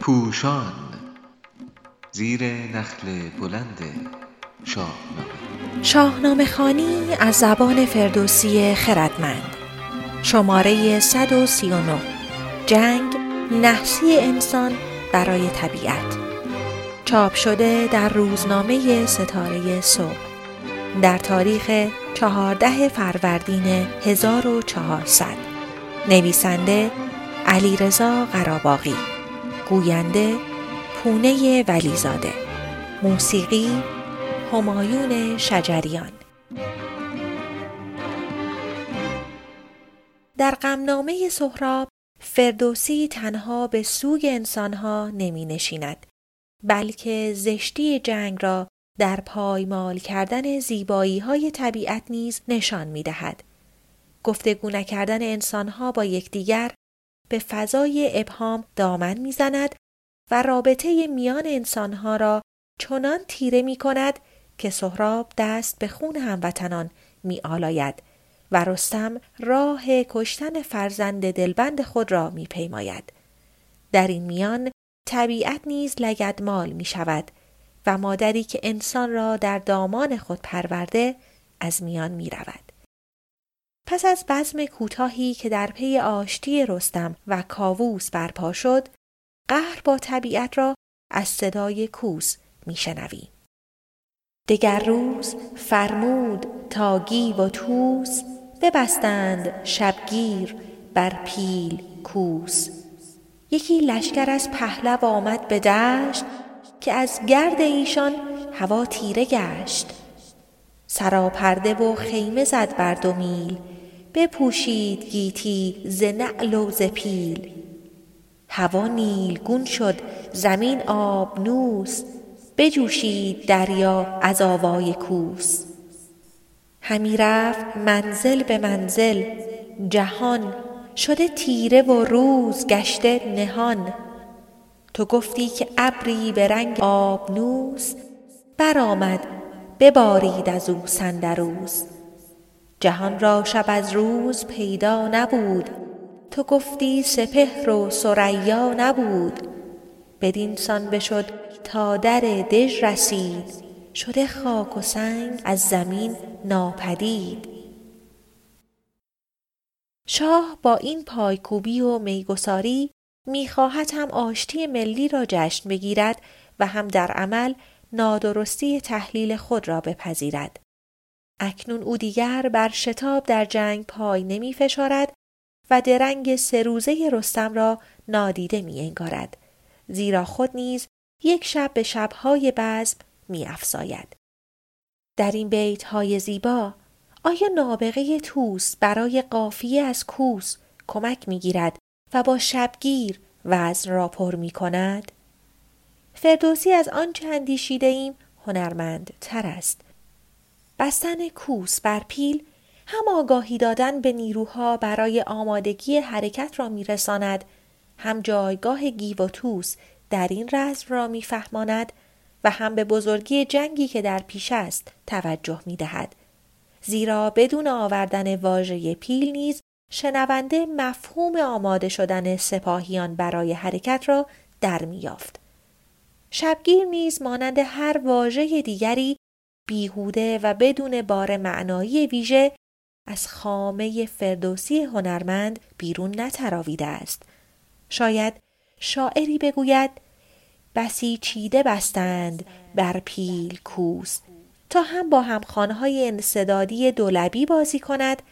پوشان زیر نخل بلند شاهنامه. شاهنامه خانی از زبان فردوسی خردمند. شماره 139 جنگ نحسی انسان برای طبیعت. چاپ شده در روزنامه ستاره صبح. در تاریخ 14 فروردین 1400 نویسنده علیرضا قراباغی گوینده پونه ولیزاده موسیقی همایون شجریان در غمنامه سهراب فردوسی تنها به سوگ انسانها نمی نشیند بلکه زشتی جنگ را در پایمال کردن زیبایی های طبیعت نیز نشان می دهد. گفتگو نکردن انسانها با یکدیگر به فضای ابهام دامن می‌زند و رابطه میان انسانها را چنان تیره می کند که سهراب دست به خون هموطنان می آلاید و رستم راه کشتن فرزند دلبند خود را می پیماید. در این میان طبیعت نیز لگدمال می شود و مادری که انسان را در دامان خود پرورده از میان می رود. پس از بزم کوتاهی که در پی آشتی رستم و کاووس برپا شد، قهر با طبیعت را از صدای کوس میشنویم. دگر روز فرمود تا گیو و توس ببستند شبگیر بر پیل کوس یکی لشکر از پهلو آمد به دشت که از گرد ایشان هوا تیره گشت سراپرده و خیمه زد بر دو میل. بپوشید گیتی ز نعل و ز پیل. هوا نیلگون شد زمین آبنوس بجوشید دریا از آوای کوس. همی رفت منزل به منزل جهان. شده تیره و روز گشته نهان. تو گفتی که ابری به رنگ آبنوس برآمد ببارید از او سندروس جهان را شب از روز پیدا نبود. تو گفتی سپهر و ثریا نبود. بدین سان بشد تا در دژ رسید. شده خاک و سنگ از زمین ناپدید. شاه با این پایکوبی و میگساری می‌خواهد هم آشتی ملی را جشن بگیرد و هم در عمل نادرستی تحلیل خود را بپذیرد. اکنون او دیگر بر شتاب در جنگ پای نمی فشارد و درنگ سه روزه رستم را نادیده می انگارد. زیرا خود نیز یک شب به شبهای بزم می افزاید. در این بیت های زیبا آیا نابغه توس برای قافیه از کوس کمک می گیرد و با شبگیر وزن را پر می کند؟ فردوسی از آنچه اندیشیده ایم هنرمند تر است. بستن کوس بر پیل هم آگاهی دادن به نیروها برای آمادگی حرکت را میرساند هم جایگاه گیو و توس در این رزم را میفهماند و هم به بزرگی جنگی که در پیش است توجه می دهد. زیرا بدون آوردن واژه پیل نیز شنونده مفهوم آماده شدن سپاهیان برای حرکت را در میافت. شبگیر نیز مانند هر واژه دیگری بیهوده و بدون بار معنایی ویژه از خامه فردوسی هنرمند بیرون نتراویده است. شاید شاعری بگوید بسی چیده بستند بر پیل کوس تا هم با همخانهای انصدادی دولبی بازی کند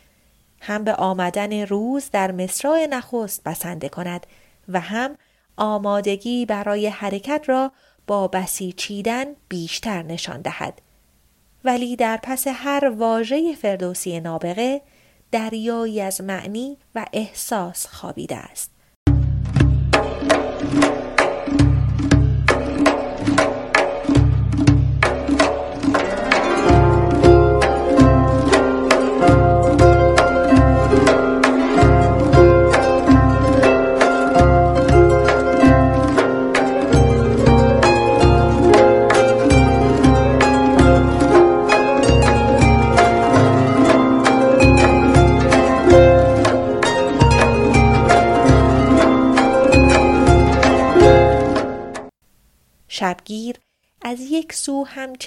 هم به آمدن روز در مصرع نخست بسنده کند و هم آمادگی برای حرکت را با بسیچیدن بیشتر نشان دهد. ولی در پس هر واژه فردوسی نابغه دریایی از معنی و احساس خوابیده است.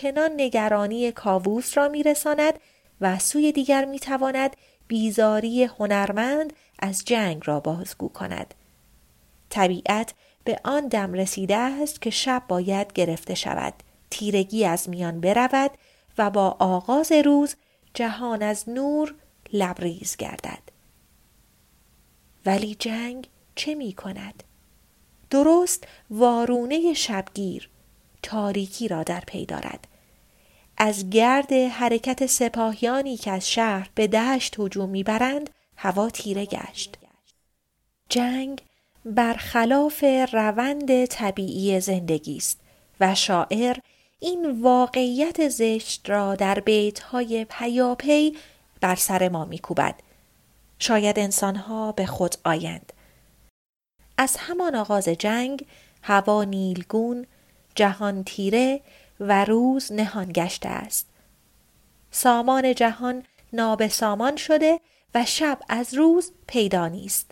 همچنان نگرانی کاووس را میرساند و سوی دیگر می‌تواند بیزاری هنرمند از جنگ را بازگو کند. طبیعت به آن دم رسیده است که شب باید گرفته شود. تیرگی از میان برود و با آغاز روز جهان از نور لبریز گردد. ولی جنگ چه می کند؟ درست وارونه شبگیر تاریکی را در پی دارد. از گرد حرکت سپاهیانی که از شهر به دشت هجوم می‌برند هوا تیره گشت. جنگ برخلاف روند طبیعی زندگی است و شاعر این واقعیت زشت را در بیتهای پیاپی بر سر ما میکوبد شاید انسانها به خود آیند از همان آغاز جنگ هوا نیلگون جهان تیره و روز نهان گشته است. سامان جهان نابسامان شده و شب از روز پیدا نیست.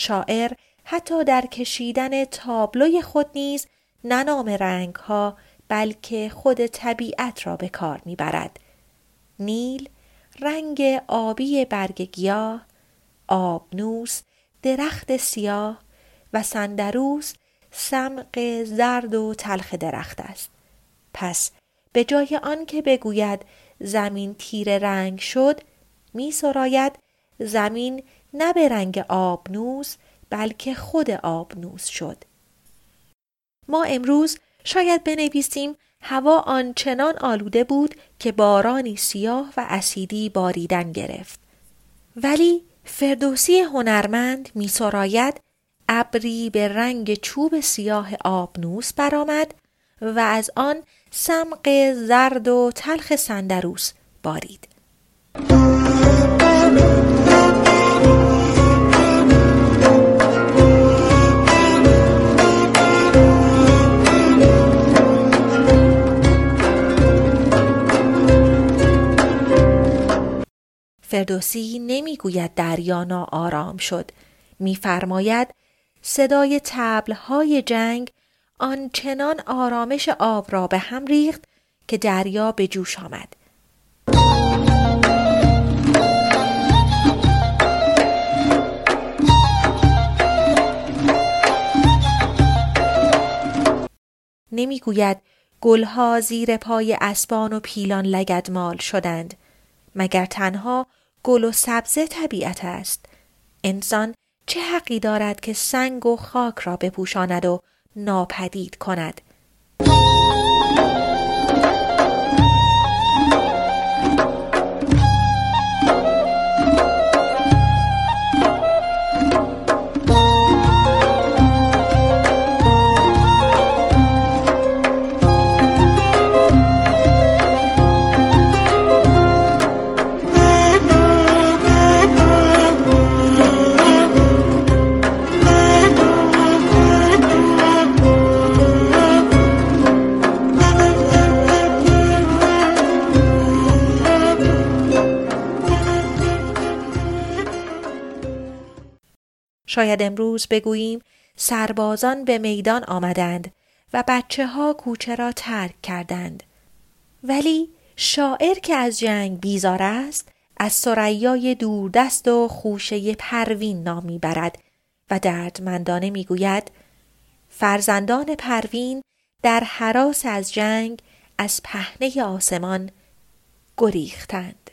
شاعر حتی در کشیدن تابلوی خود نیز نه نام رنگ ها بلکه خود طبیعت را به کار می‌برد. نیل رنگ آبی برگ گیاه، آبنوس، درخت سیاه و سندروس سمق زرد و تلخ درخت است. پس به جای آن که بگوید زمین تیر رنگ شد می سراید زمین نه به رنگ آبنوس بلکه خود آبنوس شد. ما امروز شاید بنویسیم هوا آنچنان آلوده بود که بارانی سیاه و اسیدی باریدن گرفت. ولی فردوسی هنرمند می سراید ابری به رنگ چوب سیاه آبنوس برآمد و از آن سمق زرد و تلخ سندروس بارید. فردوسی نمی‌گوید دریا آرام شد. میفرماید صدای تبلهای جنگ آنچنان آرامش آب را به هم ریخت که دریا به جوش آمد. نمی‌گوید گلها زیر پای اسبان و پیلان لگدمال شدند. مگر تنها گل و سبزه طبیعت است. انسان چه حقی دارد که سنگ و خاک را بپوشاند و ناپدید کند؟ شاید امروز بگوییم سربازان به میدان آمدند و بچه ها کوچه را ترک کردند. ولی شاعر که از جنگ بیزار است از سریای دوردست و خوشه پروین نام می‌برد و دردمندانه می‌گوید فرزندان پروین در حراس از جنگ از پهنه آسمان گریختند.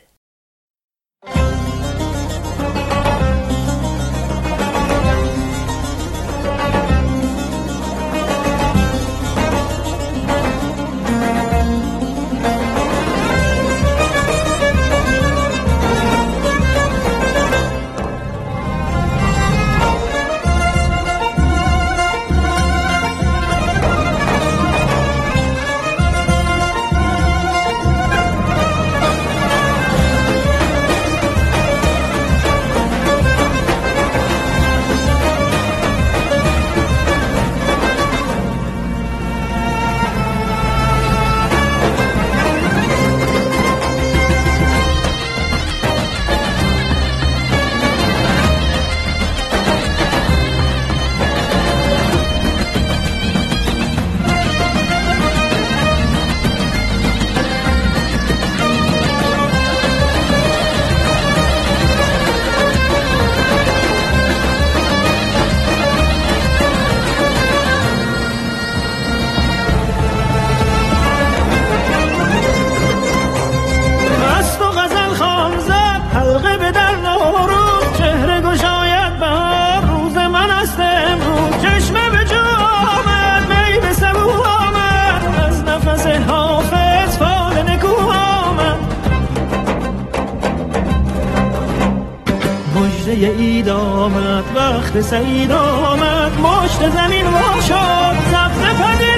اید آمد وقت سعید آمد. مشت زمین وا شد سبز پدید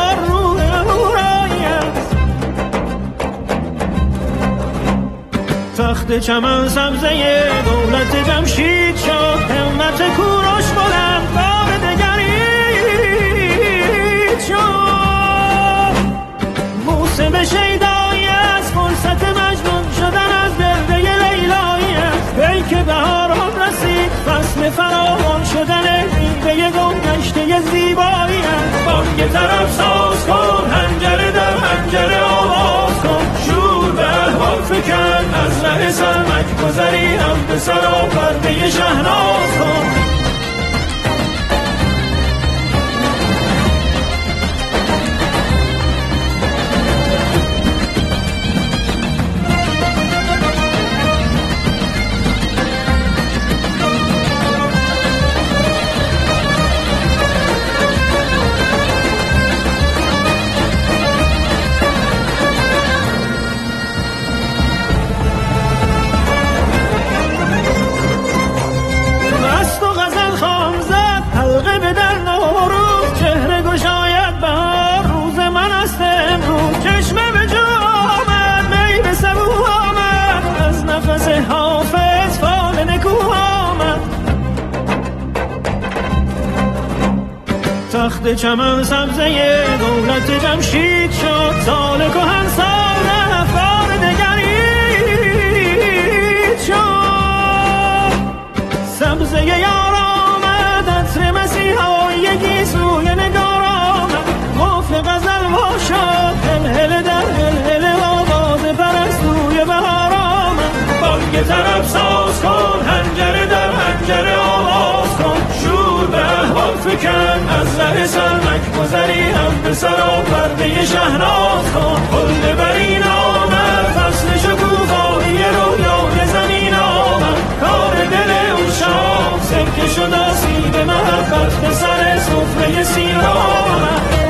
تخت چمن سبزه دولت جمشید شد همت کوروش بلند بار دگرید شد موسم شیدایی از فرصت مجنون شدن از درده لیلایی است. ای که بهاران رسید فصل فراوان شدن میوه گم گشته زیبایی است. بانگ طرف ساز کن هنجره در هنجره سرمک گذری هم به سرا پرده شهناز کن تخت چمن سبزه دولت جمشید شد. سال کهن سال نفار دگرید شد. سبزه یار آمد عطر مسیحایی گیسوی نگار آمد. قفل غزل وا شد هل هل در هل هل آواز پرستوی بهار آمد. بانگ طرب ساز کن فکن از سر سرمک گذری هم به سر پرده شهر آفتاب بر این آمد فصل شکوفایی رویان زمین آمد. کار دل اون شام سرکه شد آسیب محبت به سر سفره سیر آمد.